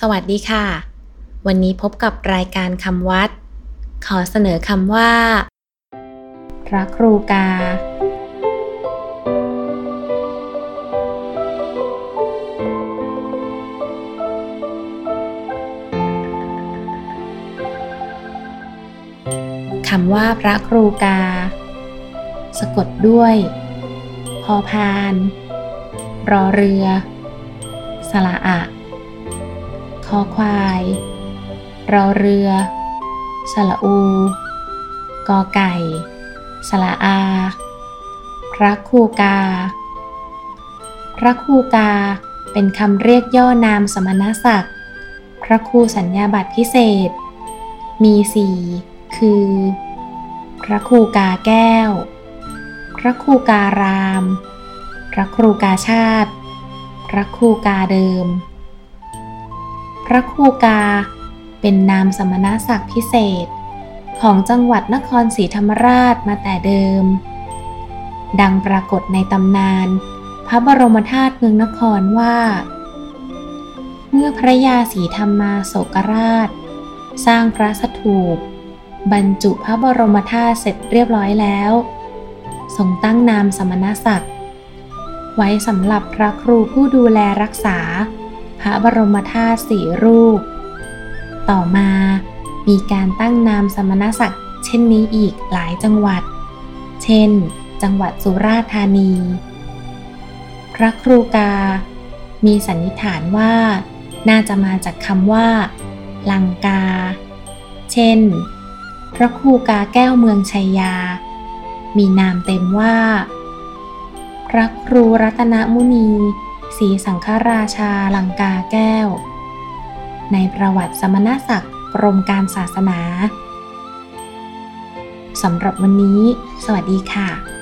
สวัสดีค่ะ วันนี้พบกับรายการคำวัด ขอเสนอคำว่า พระครูกา คำว่าพระครูกา สะกดด้วย พอพาน รอเรือ สละอะ คอควาย รอเรือสละอู กอไก่สละอา พระครูกา พระครูกาเป็นคำเรียกย่อนามสมณศักดิ์ พระครูสัญญาบัตรพิเศษ มีสี่คือ พระครูกาแก้ว พระครูการาม พระครูกาชาติ พระครูกาเดิม พระครูกา เป็นนามสมณศักดิ์พิเศษ ของจังหวัดนครศรีธรรมราชมาแต่เดิม ดังปรากฏในตำนาน พระบรมธาตุเมืองนครว่า เมื่อพระยาศรีธรรมาโศกราช สร้างพระสถูป บรรจุพระบรมธาตุเสร็จเรียบร้อยแล้วทรงตั้งนามสมณศักดิ์ไว้สำหรับพระครูผู้ดูแลรักษา พระบรมธาตุสี่รูป ต่อมามีการตั้งนามสมณศักดิ์เช่นนี้อีกหลายจังหวัด เช่น จังหวัดสุราษฎร์ธานี พระครูกา มีสันนิษฐานว่า น่าจะมาจากคำว่า ลังกา เช่น พระครูกาแก้วเมืองชัยยา มีนามเต็มว่า พระครูรัตนมุนี ศรีสังฆราชาลังกาแก้ว ในประวัติสมณศักดิ์กรมการศาสนาสำหรับวันนี้ สวัสดีค่ะ